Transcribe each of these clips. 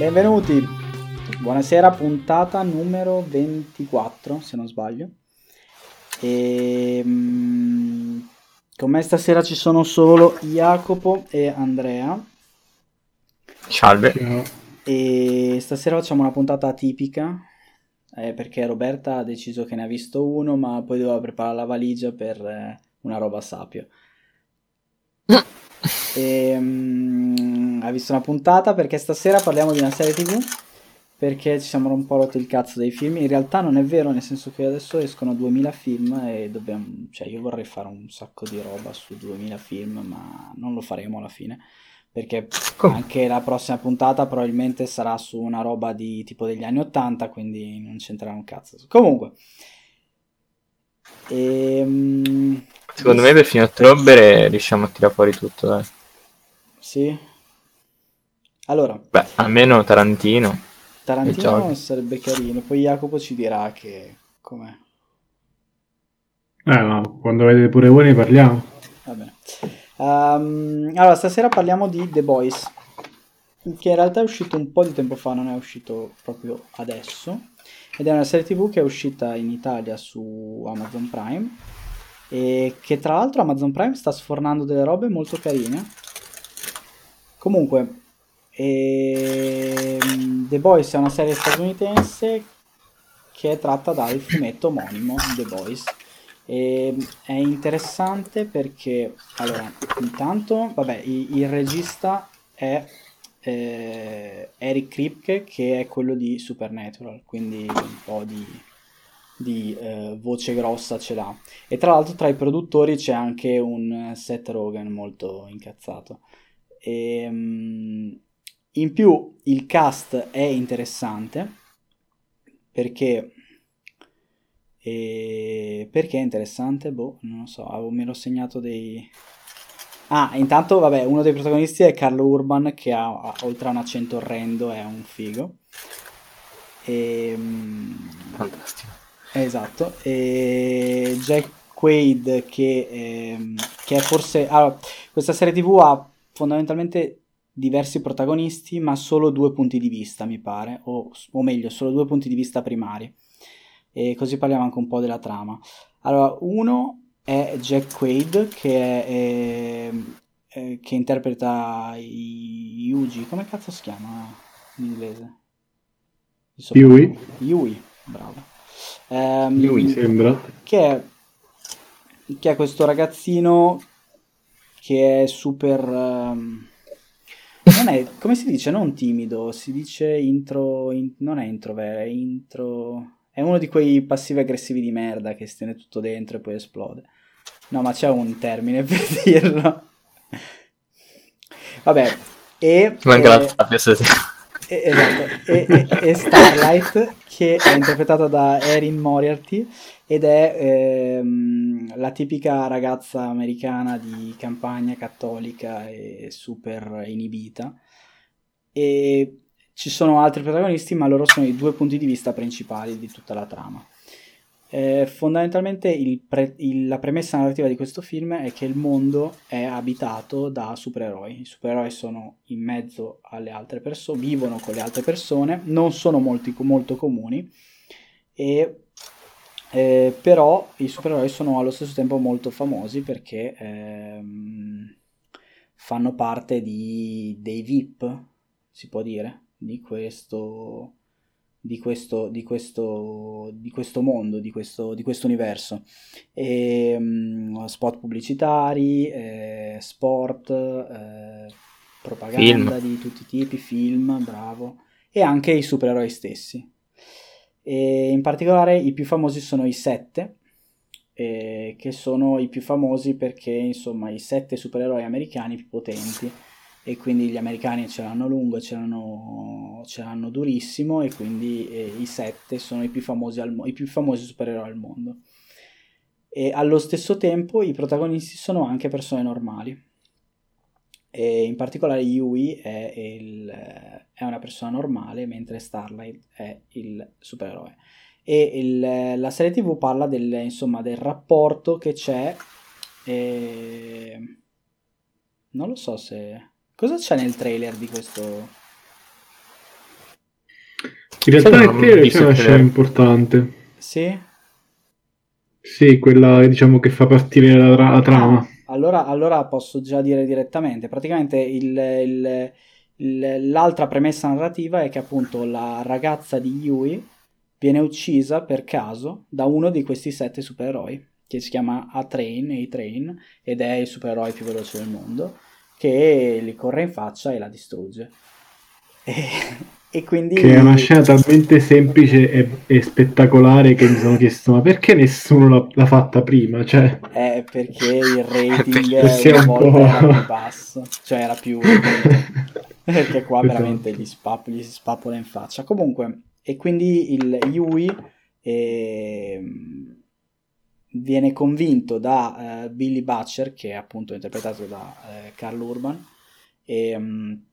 Benvenuti. Buonasera, puntata numero 24, se non sbaglio. E, mm, con me stasera ci sono solo Jacopo e Andrea. Salve. E stasera facciamo una puntata tipica eh, perché Roberta ha deciso che ne ha visto uno, ma poi doveva preparare la valigia per eh, una roba sapio. e, um, ha visto una puntata perché stasera parliamo di una serie tv perché ci siamo un po' rotto il cazzo dei film. In realtà non è vero, nel senso che adesso escono 2000 film e dobbiamo, cioè io vorrei fare un sacco di roba su 2000 film, ma non lo faremo alla fine. Perché Come? anche la prossima puntata probabilmente sarà su una roba di tipo degli anni 80, quindi non c'entrerà un cazzo. Comunque, ehm, secondo me per fine ottobre riusciamo a tirare fuori tutto, dai. Sì. Allora, beh, almeno Tarantino. Tarantino sarebbe carino, poi Jacopo ci dirà che com'è. Eh, ma quando vedete pure voi ne parliamo. Va bene. Um, allora, stasera parliamo di The Boys, che in realtà è uscito un po' di tempo fa, non è uscito proprio adesso. Ed è una serie tv che è uscita in Italia su Amazon Prime e che tra l'altro Amazon Prime sta sfornando delle robe molto carine. Comunque. Ehm, The Boys è una serie statunitense che è tratta dal fumetto omonimo The Boys. E ehm, è interessante perché, allora, intanto, vabbè, il, il regista è eh, Eric Kripke, che è quello di Supernatural, quindi un po' di, di eh, voce grossa ce l'ha. E tra l'altro tra i produttori c'è anche un Seth Rogen molto incazzato. E, um, in più il cast è interessante perché... E perché è interessante? Boh, non lo so, avevo, me l'ho segnato dei... Ah, intanto, vabbè, uno dei protagonisti è Carlo Urban che ha, oltre a un accento orrendo, è un figo. E, ehm, Fantastico. Esatto. E Jack Quaid che, eh, che è forse... Allora, questa serie tv ha fondamentalmente diversi protagonisti, ma solo due punti di vista, mi pare, o, o, meglio, solo due punti di vista primari. E così parliamo anche un po' della trama. Allora, uno è Jack Quaid, che, è, è, è, che interpreta Yuji, come cazzo si chiama in inglese? Yui. Yui, bravo. Um, Yui sembra. Che è, che è questo ragazzino che è super... Um, non è, come si dice, non timido, si dice intro, in, non è introvert, è intro... È uno di quei passivi aggressivi di merda che si tiene tutto dentro e poi esplode. No, ma c'è un termine per dirlo. Vabbè, e... Manca eh, la esatto, e, e, e Starlight che è interpretata da Erin Moriarty ed è ehm, la tipica ragazza americana di campagna cattolica e super inibita e ci sono altri protagonisti ma loro sono i due punti di vista principali di tutta la trama. Eh, fondamentalmente il pre- il, la premessa narrativa di questo film è che il mondo è abitato da supereroi. I supereroi sono in mezzo alle altre persone, vivono con le altre persone, non sono molti, molto comuni e eh, però i supereroi sono allo stesso tempo molto famosi perché ehm, fanno parte di, dei VIP, si può dire, di questo, di questo, di questo, di questo mondo, di questo, di questo universo. E, um, spot pubblicitari, eh, sport, eh, propaganda film. di tutti i tipi, film, bravo, e anche i supereroi stessi. E in particolare i più famosi sono i sette, eh, che sono i più famosi perché insomma i sette supereroi americani più potenti e quindi gli americani ce l'hanno lungo, ce l'hanno, ce l'hanno durissimo e quindi eh, i sette sono i più, famosi al, i più famosi supereroi al mondo. E allo stesso tempo i protagonisti sono anche persone normali. E in particolare Yui è, il, è una persona normale, mentre Starlight è il supereroe. E il, la serie TV parla del, insomma, del rapporto che c'è. E... Non lo so se. Cosa c'è nel trailer di questo. In realtà nel trailer c'è una scena importante. Sì? Sì, quella diciamo che fa partire la, tra- la trama. Allora, allora posso già dire direttamente, praticamente il- il- il- l'altra premessa narrativa è che appunto la ragazza di Yui viene uccisa per caso da uno di questi sette supereroi, che si chiama A-Train, A-Train, ed è il supereroe più veloce del mondo, che gli corre in faccia e la distrugge. E, e quindi... Che è una scena talmente semplice e, e spettacolare che mi sono chiesto: ma perché nessuno l'ha, l'ha fatta prima? Cioè, È perché il rating Perché una un volta po'- era più basso, cioè era più... perché qua Esatto. veramente gli, spap- gli si spappola in faccia. Comunque, e quindi il Yui ehm, viene convinto da eh, Billy Butcher, che è appunto interpretato da eh, Carl Urban, ehm,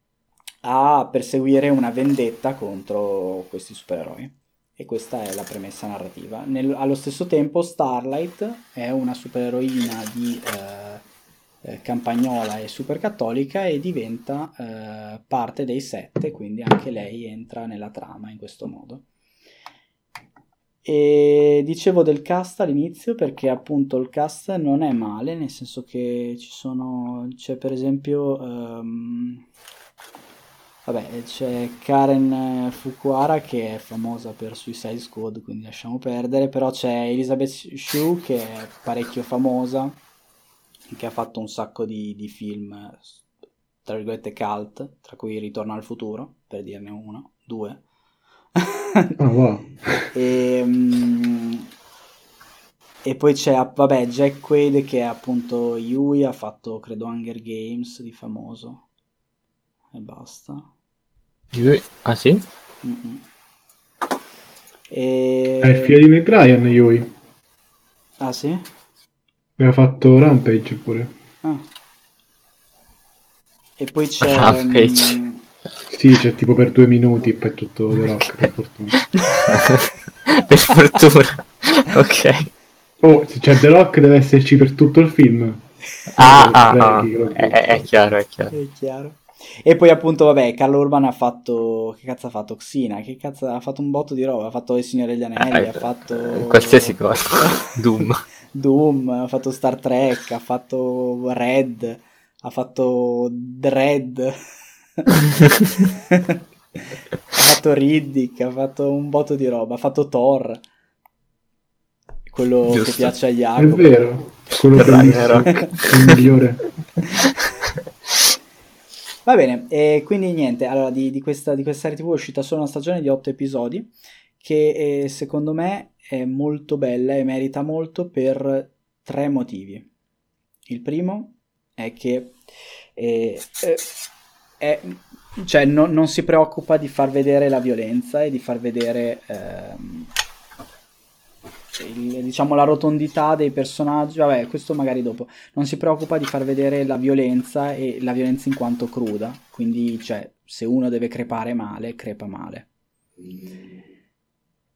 a perseguire una vendetta contro questi supereroi. E questa è la premessa narrativa. Nel- allo stesso tempo, Starlight è una supereroina di eh, eh, campagnola e supercattolica e diventa eh, parte dei sette, quindi anche lei entra nella trama in questo modo. E dicevo del cast all'inizio perché appunto il cast non è male, nel senso che ci sono, c'è per esempio, ehm, vabbè, c'è Karen Fukuhara che è famosa per Suicide Squad, quindi lasciamo perdere, però c'è Elizabeth Shue che è parecchio famosa, che ha fatto un sacco di, di film, tra virgolette cult, tra cui Ritorno al futuro, per dirne uno, due. ah, wow. E, mm, e poi c'è, vabbè, Jack Quaid che è appunto Yui, ha fatto credo Hunger Games di famoso. E basta. Yui- Ah sì? Mm-mm. E... È il figlio di Meg Ryan, Yui. Ah sì? Aveva fatto Rampage pure. Ah. E poi c'è... Rampage. mm, Sì, c'è tipo per due minuti e poi tutto The Rock, per fortuna. per fortuna. ok. Oh, se c'è The Rock deve esserci per tutto il film. Ah, ah, ah. Quello È, è- chiaro, è chiaro. È chiaro. E poi appunto, vabbè, Carl Urban ha fatto... Che cazzo ha fatto? Xina? Che cazzo ha fatto un botto di roba? Ha fatto Il Signore degli Anelli, Eh, ha fatto... Qualsiasi cosa. Doom. Doom, ha fatto Star Trek, ha fatto Red, ha fatto Dread, ha fatto Riddick, ha fatto un botto di roba, ha fatto Thor, quello che Giusto. piace agli È Jacopo. vero, quello Ragnarok. il migliore. Va bene, e quindi niente, allora di, di questa, di questa serie TV è uscita solo una stagione di 8 episodi che eh, secondo me è molto bella e merita molto per tre motivi. Il primo è che eh, eh, è- cioè, non- non si preoccupa di far vedere la violenza e di far vedere ehm, il- diciamo la rotondità dei personaggi. Vabbè, questo magari dopo non si preoccupa di far vedere la violenza e la violenza in quanto cruda. Quindi, cioè, se uno deve crepare male, crepa male.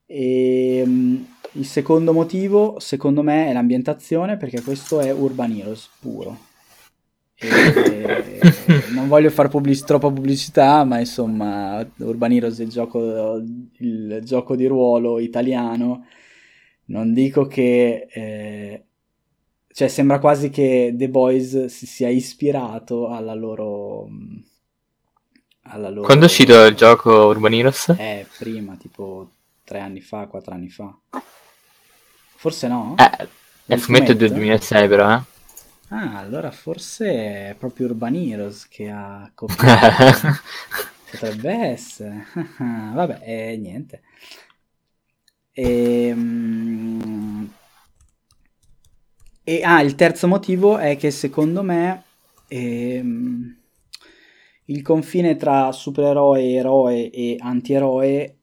E, mm, il secondo motivo, secondo me, è l'ambientazione, perché questo è Urban Heroes puro. E, non voglio fare pubblic- troppa pubblicità, ma insomma, Urban Heroes è il gioco, il gioco di ruolo italiano. Non dico che eh, cioè sembra quasi che The Boys si sia ispirato alla loro alla loro Quando è uscito il gioco Urban Heroes? eh prima tipo tre anni fa quattro anni fa forse no? Eh, il fumetto è del fumetto? 2006 però, eh. Ah allora forse è proprio Urban Heroes che ha copiato. Potrebbe essere. Vabbè eh, niente. Ehm, E, ah, il terzo motivo è che secondo me ehm, il confine tra supereroe, eroe e antieroe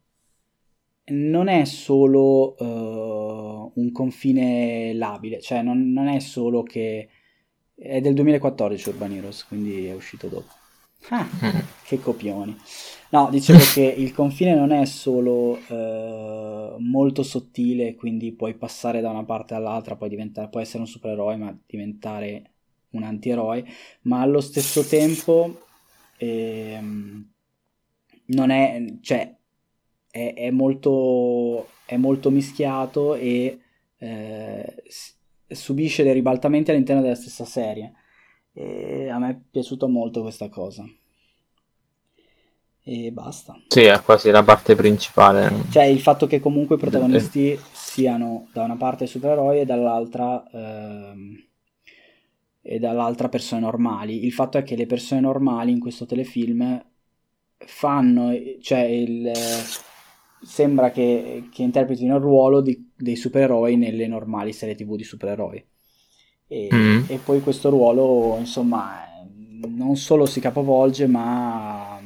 non è solo eh, un confine labile, cioè non, non è solo che è del 2014 Urban Heroes, quindi è uscito dopo. Ah, che copioni. No, dicevo che il confine non è solo eh, molto sottile, quindi puoi passare da una parte all'altra, puoi, diventare, puoi essere un supereroe, ma diventare un antieroe, ma allo stesso tempo ehm, non è, cioè, è è, è molto, è molto mischiato e eh, subisce dei ribaltamenti all'interno della stessa serie. E a me è piaciuta molto questa cosa. E basta. Sì, è quasi la parte principale. Cioè il fatto che comunque i protagonisti siano da una parte supereroi e dall'altra... Ehm, e dall'altra persone normali. Il fatto è che le persone normali in questo telefilm fanno, cioè il, sembra che, che, interpretino il ruolo di, dei supereroi nelle normali serie tv di supereroi. E, mm. e poi questo ruolo, insomma, non solo si capovolge, ma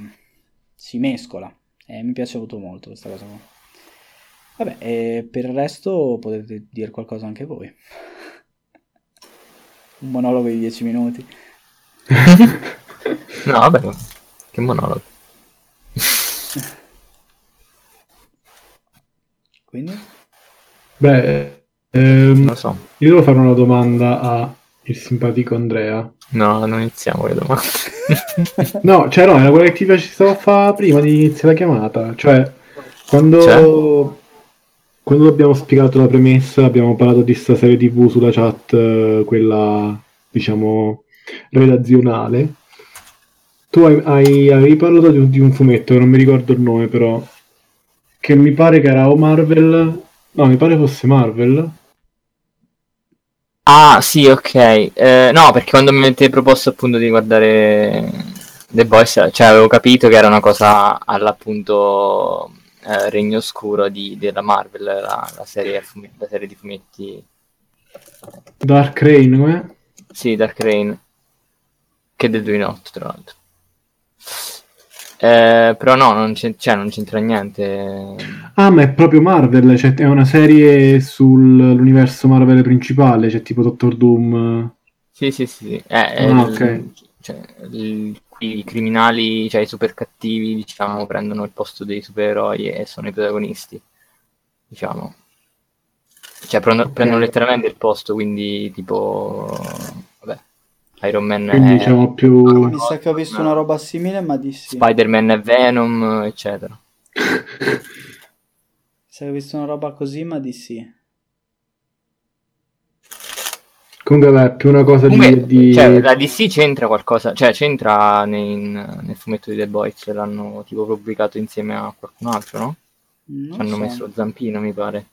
si mescola. E mi piace molto molto questa cosa qua. Vabbè, per il resto potete dire qualcosa anche voi. Un monologo di 10 minuti. no, vabbè, che monologo. Quindi? Beh, ehm, lo so. Io devo fare una domanda a il simpatico Andrea. No, non iniziamo le domande. no, cioè no, era quella che ti piaceva a fare prima di iniziare la chiamata. Cioè, quando... Cioè? Quando abbiamo spiegato la premessa, abbiamo parlato di questa serie tv sulla chat, eh, quella, diciamo, redazionale. Tu hai, hai, avevi parlato di un, di un fumetto, non mi ricordo il nome però, che mi pare che era o Marvel, no, mi pare fosse Marvel. Ah, sì, ok. Eh, no, perché quando mi avete proposto appunto di guardare The Boys, cioè avevo capito che era una cosa all'appunto eh, Regno Oscuro di, della Marvel, la, la, serie, la, serie, di fumetti. Dark Rain, come? Sì, Dark Rain. Che del 2008, tra l'altro. Eh, però no, non, cioè, non, c'entra niente. Ah, ma è proprio Marvel, cioè, è una serie sull'universo Marvel principale, cioè tipo Doctor Doom. Sì, sì, sì. Eh, ah, il, ok. Cioè, il, i criminali, cioè i super cattivi, diciamo, prendono il posto dei supereroi e sono i protagonisti, diciamo. Cioè prendono, okay. prendono letteralmente il posto, quindi tipo... Vabbè, Iron Man quindi, è... diciamo più... Mi sa che ho visto una roba simile, ma di sì. Spider-Man è Venom, eccetera. Mi sa che ho visto una roba così, ma di sì. Comunque è più una cosa Comunque, di, di... Cioè, la DC c'entra qualcosa, cioè c'entra nei, nel fumetto di The Boys, l'hanno tipo pubblicato insieme a qualcun altro, no? Non Ci hanno so. messo Zampino, mi pare.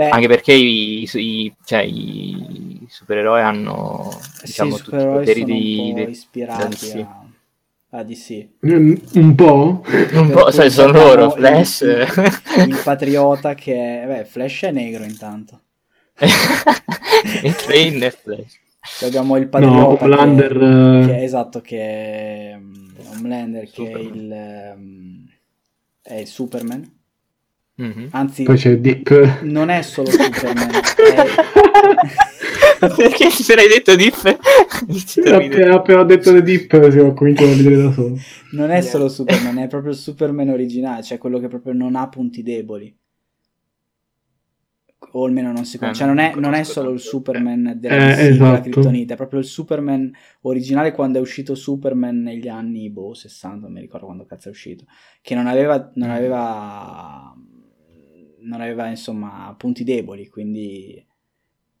Beh, Anche perché i, i, cioè, i supereroi hanno diciamo, sì, tutti i poteri di, di, ispirati di a, a DC. Mm, un po'? Un po', sai, sono loro, Flash. Il, il patriota che è... Beh, Flash è negro intanto. il train Netflix. abbiamo il patriota no, Homelander, che, che, è, esatto che è um, Homelander Superman. che è il, um, è il Superman mm-hmm. anzi poi c'è Deep non è solo Superman è... perché se l'hai detto Deep appena, appena detto The Deep siamo cominciato a vedere da solo non è solo Superman è proprio il Superman originale cioè quello che proprio non ha punti deboli o almeno non si eh, cioè non è, non è solo il Superman della eh, esatto. Kryptonite, è proprio il Superman originale quando è uscito Superman negli anni boh, 60, non mi ricordo quando cazzo è uscito, che non aveva, non mm. aveva, non aveva insomma punti deboli, quindi...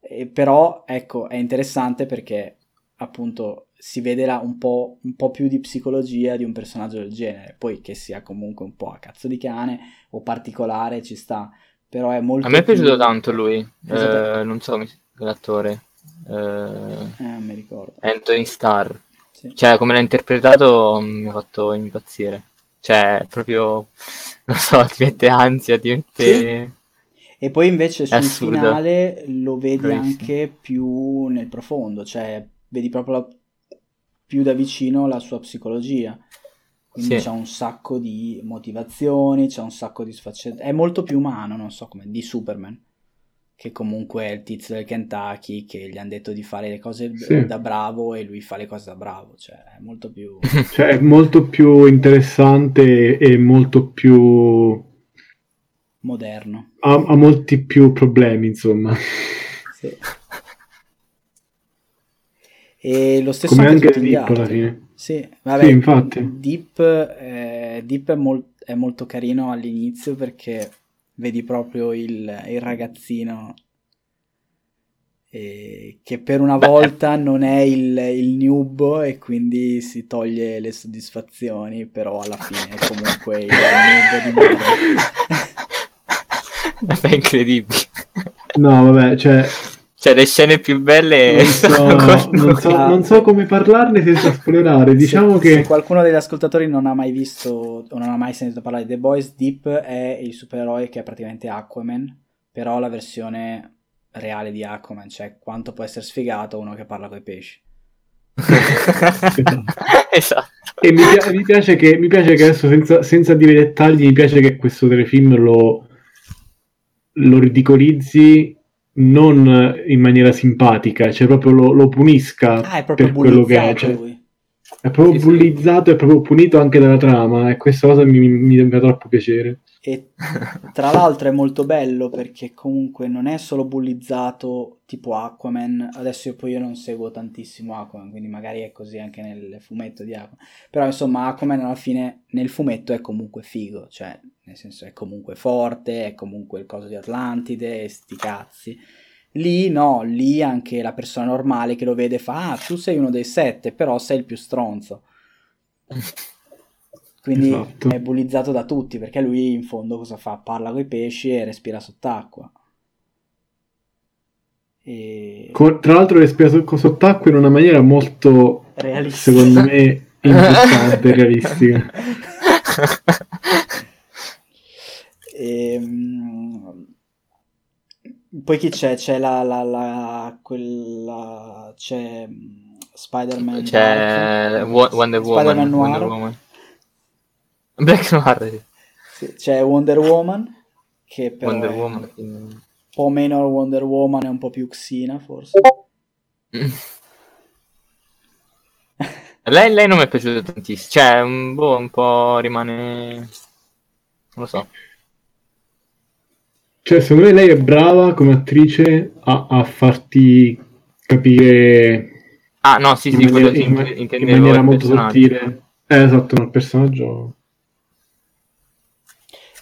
E però ecco, è interessante perché appunto si vede là un po', un po' più di psicologia di un personaggio del genere, poi che sia comunque un po' a cazzo di cane o particolare ci sta però è molto... A me è piaciuto più... tanto lui, eh, non so l'attore. Eh, eh, mi ricordo. Anthony Starr. Sì. Cioè, come l'ha interpretato mi ha fatto impazzire. Cioè, proprio, non so, ti mette ansia, ti mette... E poi invece sul finale lo vedi Bravissimo. anche più nel profondo, cioè vedi proprio la... più da vicino la sua psicologia. Quindi sì. c'è un sacco di motivazioni, c'è un sacco di sfaccettature. È molto più umano, non so come, di Superman. Che comunque è il tizio del Kentucky che gli hanno detto di fare le cose sì. da bravo e lui fa le cose da bravo. Cioè, è molto più. cioè, è molto più interessante e molto più. moderno. Ha, ha molti più problemi, insomma. Sì. E lo stesso come anche Deep alla fine. Sì, vabbè, sì, infatti. Deep, eh, Deep è molto è molto carino all'inizio perché vedi proprio il, il ragazzino eh, che per una Beh. volta non è il, il noob e quindi si toglie le soddisfazioni, però alla fine è comunque il noob di merda. È incredibile. No, vabbè, cioè... Cioè, le scene più belle... Non so, non so, non so come parlarne senza spoilerare. Diciamo se, che... Se qualcuno degli ascoltatori non ha mai visto o non ha mai sentito parlare di The Boys, Deep è il supereroe che è praticamente Aquaman, però la versione reale di Aquaman, cioè quanto può essere sfigato uno che parla con i pesci. esatto. E mi, pi- mi, piace che, mi piace che adesso, senza, senza, dire dettagli, mi piace che questo telefilm lo, lo ridicolizzi non in maniera simpatica, cioè proprio lo, lo punisca ah, per quello che è. Cioè, è proprio sì, bullizzato, sì. è proprio punito anche dalla trama e questa cosa mi, mi, mi fa troppo piacere. E tra l'altro è molto bello perché comunque non è solo bullizzato tipo Aquaman. Adesso io poi io non seguo tantissimo Aquaman, quindi magari è così anche nel fumetto di Aquaman. Però insomma Aquaman alla fine nel fumetto è comunque figo, cioè nel senso è comunque forte, è comunque il coso di Atlantide, sti cazzi. Lì no, lì anche la persona normale che lo vede fa, ah, tu sei uno dei sette, però sei il più stronzo. Quindi esatto. è bullizzato da tutti perché lui in fondo cosa fa? Parla con i pesci e respira sott'acqua. E... Tra l'altro respira sott'acqua in una maniera molto, realistica. secondo me, importante e realistica. e, um, poi chi c'è? C'è la, la, la quella c'è Spider-Man c'è Dark, Wonder Woman, Spider-Man Noir. Wonder Woman. Black Noir. Sì, c'è Wonder Woman, che però Wonder Woman. un po' meno Wonder Woman, è un po' più Xina forse. lei, lei, non mi è piaciuta tantissimo, cioè un, boh, un po' rimane... non lo so. Cioè, secondo me lei è brava come attrice a, a farti capire... Ah, no, sì, sì, maniera, in, in, maniera molto sottile. Eh, esatto, nel personaggio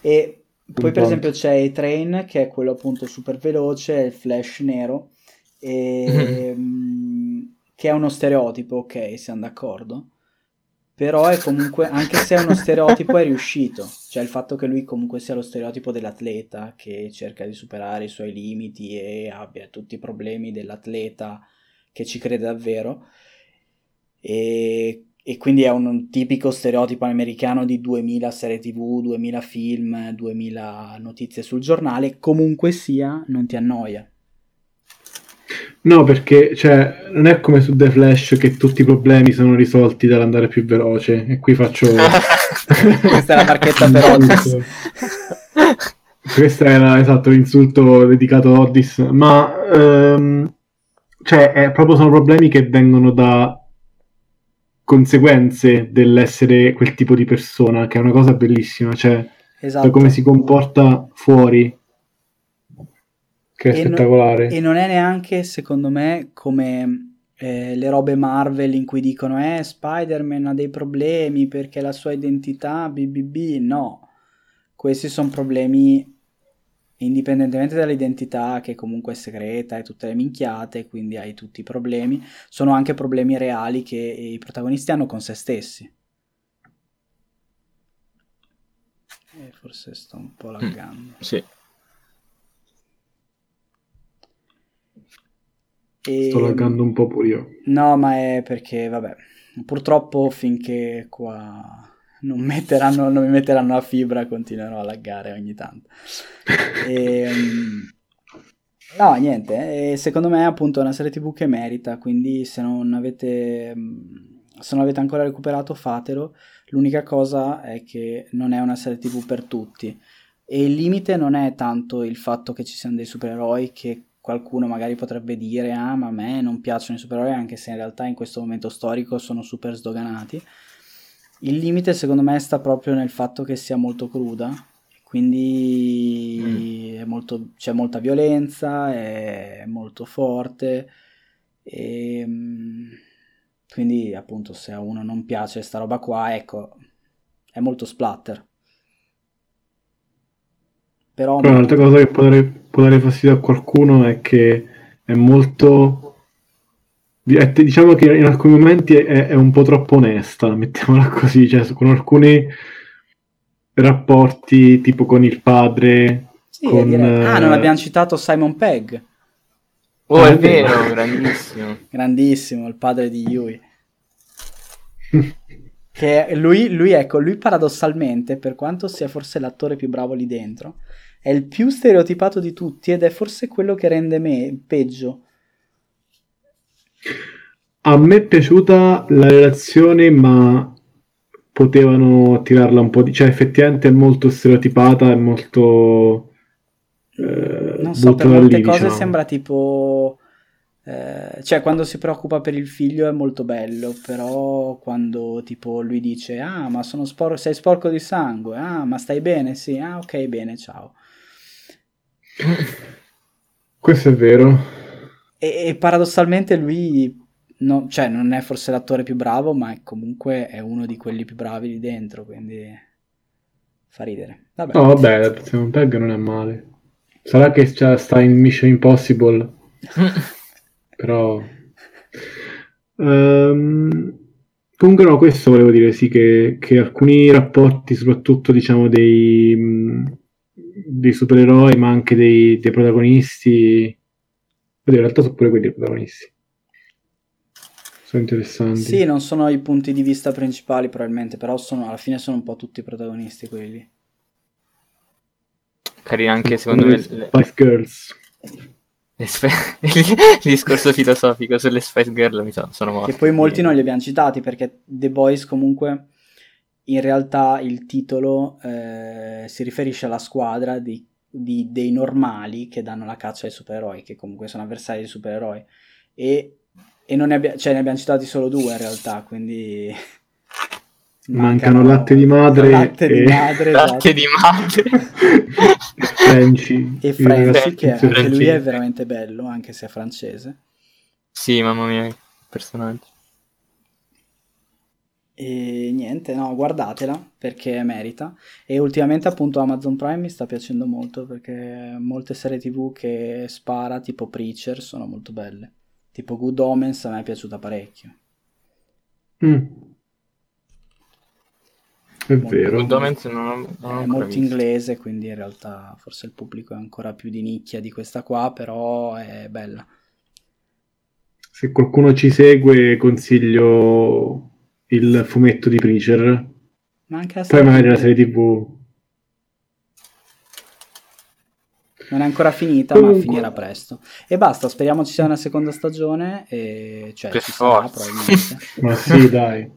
e poi per esempio c'è A-Train che è quello appunto super veloce, il flash nero, e, mm. che è uno stereotipo, ok, siamo d'accordo. Però è comunque, anche se è uno stereotipo, è riuscito. Cioè il fatto che lui comunque sia lo stereotipo dell'atleta che cerca di superare i suoi limiti e abbia tutti i problemi dell'atleta che ci crede davvero. E e quindi è un tipico stereotipo americano di 2000 serie tv, 2000 film, 2000 notizie sul giornale, comunque sia non ti annoia. No, perché cioè, non è come su The Flash che tutti i problemi sono risolti dall'andare più veloce. E qui faccio. Questa è la marchetta per Otis. Questo era esatto l'insulto dedicato a Otis. Ma um, cioè, è, proprio sono problemi che vengono da conseguenze dell'essere quel tipo di persona, che è una cosa bellissima, cioè esatto. da come si comporta fuori, che è e spettacolare. Non, e non è neanche, secondo me, come eh, le robe Marvel in cui dicono eh, Spider-Man ha dei problemi perché la sua identità, BBB, no. Questi sono problemi indipendentemente dall'identità che comunque è segreta e tutte le minchiate, quindi hai tutti i problemi, sono anche problemi reali che i protagonisti hanno con se stessi. E forse sto un po' laggando. Mm, sì. E... Sto laggando un po' pure io. No, ma è perché, vabbè, purtroppo finché qua non, metteranno, non mi metteranno la fibra, continuerò a laggare ogni tanto. E, ehm, no, niente, e secondo me appunto è una serie tv che merita, quindi se non avete, se non avete ancora recuperato fatelo, l'unica cosa è che non è una serie tv per tutti. E il limite non è tanto il fatto che ci siano dei supereroi che qualcuno magari potrebbe dire ah ma a me non piacciono i supereroi anche se in realtà in questo momento storico sono super sdoganati il limite secondo me sta proprio nel fatto che sia molto cruda, quindi mm. molto, c'è molta violenza, è molto forte e mm, quindi appunto se a uno non piace sta roba qua, ecco, è molto splatter. Però un'altra cosa che può dare, può dare fastidio a qualcuno è che è molto diciamo che in alcuni momenti è, è, un po' troppo onesta, mettiamola così, cioè con alcuni rapporti tipo con il padre. Sì, con, ah, non abbiamo citato Simon Pegg. Oh, è vero, grandissimo. grandissimo, il padre di Yui. che lui, lui, ecco, lui paradossalmente, per quanto sia forse l'attore più bravo lì dentro, è il più stereotipato di tutti ed è forse quello che rende me peggio a me è piaciuta la relazione, ma potevano tirarla un po' di... cioè effettivamente è molto stereotipata, è molto... Eh, non so, per molte lì, cose diciamo. sembra tipo... Eh, cioè, quando si preoccupa per il figlio è molto bello, però quando tipo lui dice: Ah, ma sono sporco, sei sporco di sangue. Ah, ma stai bene? Sì, ah, ok, bene, ciao. Questo è vero. E, e paradossalmente lui no, cioè, non è forse l'attore più bravo, ma è comunque è uno di quelli più bravi lì dentro, quindi fa ridere. Vabbè. No, vabbè, Simon Pegg non è male. Sarà che sta in Mission Impossible, però... Um, comunque no, questo volevo dire, sì, che, che alcuni rapporti, soprattutto diciamo dei, dei supereroi, ma anche dei, dei protagonisti, in realtà sono pure quelli dei protagonisti sono interessanti. Sì, non sono i punti di vista principali probabilmente, però sono, alla fine sono un po' tutti i protagonisti quelli. Carina anche secondo me... Spice Girls. Spe... il discorso filosofico sulle Spice Girls mi sono, sono morto. Che poi molti non li abbiamo citati perché The Boys comunque in realtà il titolo eh, si riferisce alla squadra di, di, dei normali che danno la caccia ai supereroi, che comunque sono avversari dei supereroi. E e non ne, abbia- cioè, ne abbiamo citati solo due in realtà, quindi... Mancano, latte di madre latte e... di madre, latte esatto. di madre. Frenchy. E Frenchy, che anche lui è veramente bello, anche se è francese. Sì, mamma mia, personaggio. E niente, no, guardatela perché merita. E ultimamente appunto Amazon Prime mi sta piacendo molto perché molte serie tv che spara, tipo Preacher, sono molto belle. Tipo Good Omens a me è piaciuta parecchio. Mm. È molto, vero. Good Omens non, non è molto visto. inglese, quindi in realtà forse il pubblico è ancora più di nicchia di questa qua, però è bella. Se qualcuno ci segue, consiglio il fumetto di Preacher. Ma anche la Poi magari la serie TV non è ancora finita, Comunque. ma finirà presto. E basta, speriamo ci sia una seconda stagione, e... cioè che ci sarà probabilmente. ma sì, dai.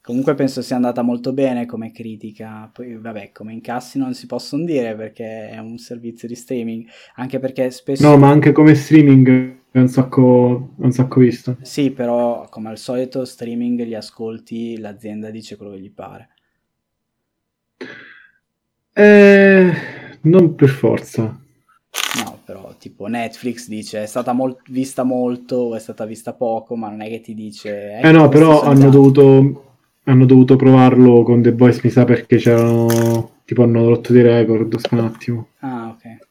Comunque penso sia andata molto bene come critica, poi vabbè come incassi non si possono dire perché è un servizio di streaming, anche perché spesso... No, ma anche come streaming è un sacco, un sacco visto. Sì, però come al solito streaming li ascolti, l'azienda dice quello che gli pare. Eh, non per forza. No, però tipo Netflix dice è stata molt- vista molto è stata vista poco, ma non è che ti dice... Eh no, però hanno dovuto, hanno dovuto provarlo con The Boys, mi sa, perché c'erano... tipo hanno rotto dei record, un attimo. Ah, ok.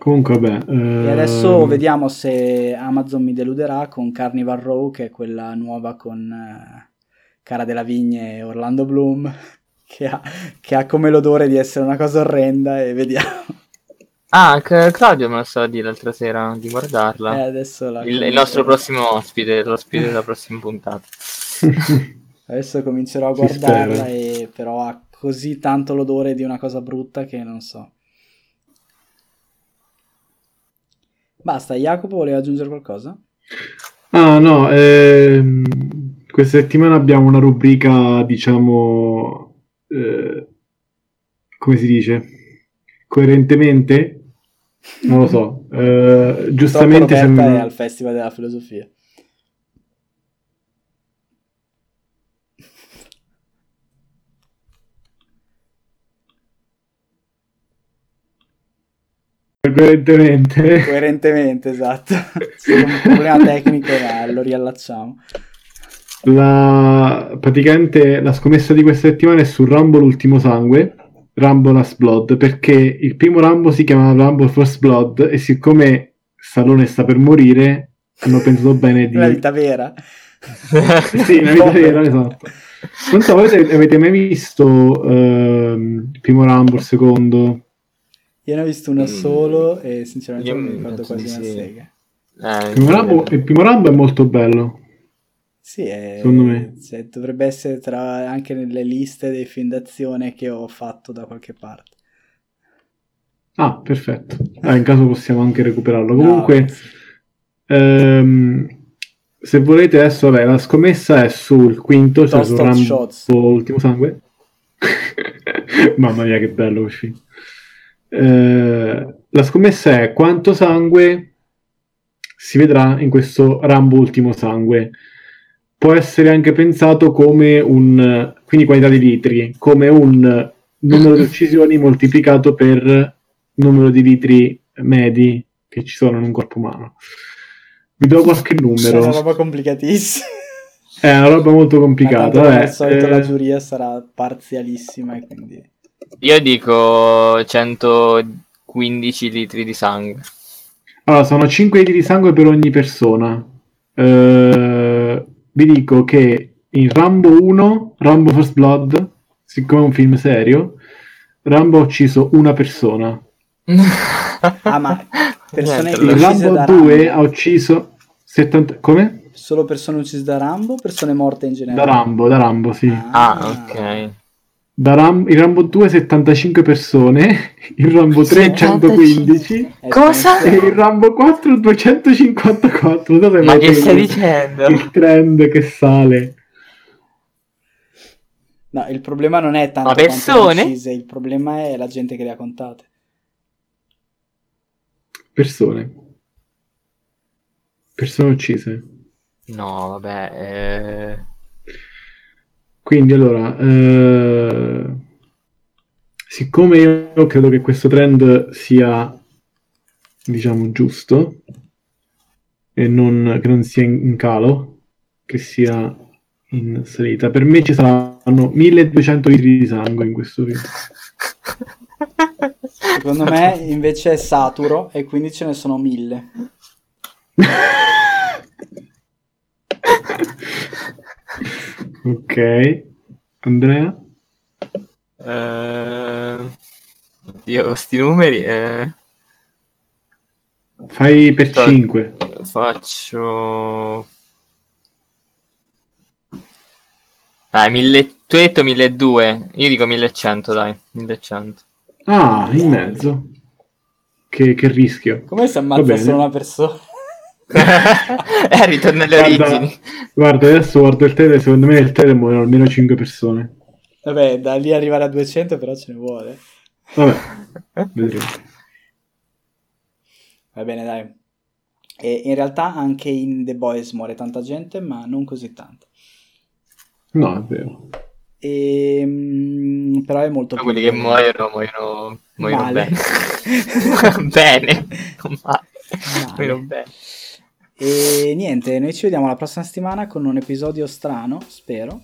Comunque, vabbè. Eh... E adesso vediamo se Amazon mi deluderà con Carnival Row, che è quella nuova con eh, Cara della Vigne e Orlando Bloom che ha, che ha come l'odore di essere una cosa orrenda e vediamo. Ah, Claudio me lo stava a dire l'altra sera di guardarla. Eh, adesso la il, il, nostro prossimo ospite, l'ospite della prossima puntata. adesso comincerò a guardarla, e, però ha così tanto l'odore di una cosa brutta che non so. Basta, Jacopo voleva aggiungere qualcosa? Ah, no, ehm, questa settimana abbiamo una rubrica, diciamo, eh, come si dice, coerentemente, non lo so, eh, giustamente sembra... è al Festival della Filosofia. Coerentemente. Coerentemente, esatto. Un problema tecnico, ma lo riallacciamo. La, praticamente la scommessa di questa settimana è su Rambo l'ultimo sangue, Rambo Last Blood, perché il primo Rambo si chiama Rambo First Blood e siccome Stallone sta per morire, hanno pensato bene di... La vita vera. sì, una vita vera, esatto. Non so, avete, avete mai visto uh, il primo Rambo, il secondo? Io ne ho visto uno mm. solo e sinceramente non mi ricordo quasi una sì. sega. Eh, il, primo Rambo, il primo Rambo è molto bello. Sì, è, secondo me. Cioè, dovrebbe essere tra, anche nelle liste dei film d'azione che ho fatto da qualche parte. Ah, perfetto. Ah, in caso possiamo anche recuperarlo. Comunque, no, ehm, se volete adesso, vabbè, la scommessa è sul quinto, cioè sul Rambo Ultimo Sangue. Mamma mia, che bello uscì. Eh, la scommessa è quanto sangue si vedrà in questo Rambo Ultimo Sangue può essere anche pensato come un, quindi quantità di litri, come un numero di uccisioni moltiplicato per numero di litri medi che ci sono in un corpo umano. Vi do qualche numero. È una roba complicatissima. È una roba molto complicata. Come al solito eh... la giuria sarà parzialissima e quindi... Io dico 115 litri di sangue. Allora, sono 5 litri di sangue per ogni persona. Eh, vi dico che in Rambo 1, Rambo First Blood, siccome è un film serio, Rambo ha ucciso una persona. ah, ma persone in Rambo 2 Rambo. ha ucciso 70... Come? Solo persone uccise da Rambo persone morte in generale? Da Rambo, da Rambo, sì. Ah, ah ok. Da Ram- il Rambo 2 75 persone, il Rambo 3 115 Cosa? e il Rambo 4 254. Dove Ma che stai dicendo? Il trend che sale. No, il problema non è tanto persone? uccise, il problema è la gente che le ha contate. Persone. Persone uccise. No, vabbè, eh... Quindi allora, eh, siccome io credo che questo trend sia, diciamo, giusto e non, che non sia in calo, che sia in salita, per me ci saranno 1200 litri di sangue in questo video. Secondo me invece è saturo e quindi ce ne sono 1000. ok. Andrea? Uh, oddio, questi numeri... Eh... Fai per Sto... 5. Faccio... Dai, mille... tu hai detto 1200, io dico 1100, dai, 1100. Ah, in mezzo. Che, che rischio. Come si ammazza solo una persona? Eh, ritorna alle guarda, origini. Guarda, adesso guardo il tele, secondo me il tele muoiono almeno 5 persone. Vabbè, da lì arrivare a 200 però ce ne vuole. Vabbè, vedremo. Va bene, dai. E in realtà anche in The Boys muore tanta gente, ma non così tanta. No, è vero. E, ehm, però è molto più quelli che muoiono muoiono, muoiono bene bene male. muoiono bene e niente, noi ci vediamo la prossima settimana con un episodio strano, spero.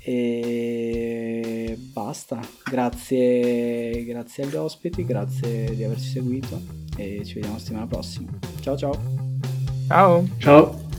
E basta. Grazie, grazie agli ospiti, grazie di averci seguito e ci vediamo la settimana prossima. Ciao ciao. Ciao. Ciao.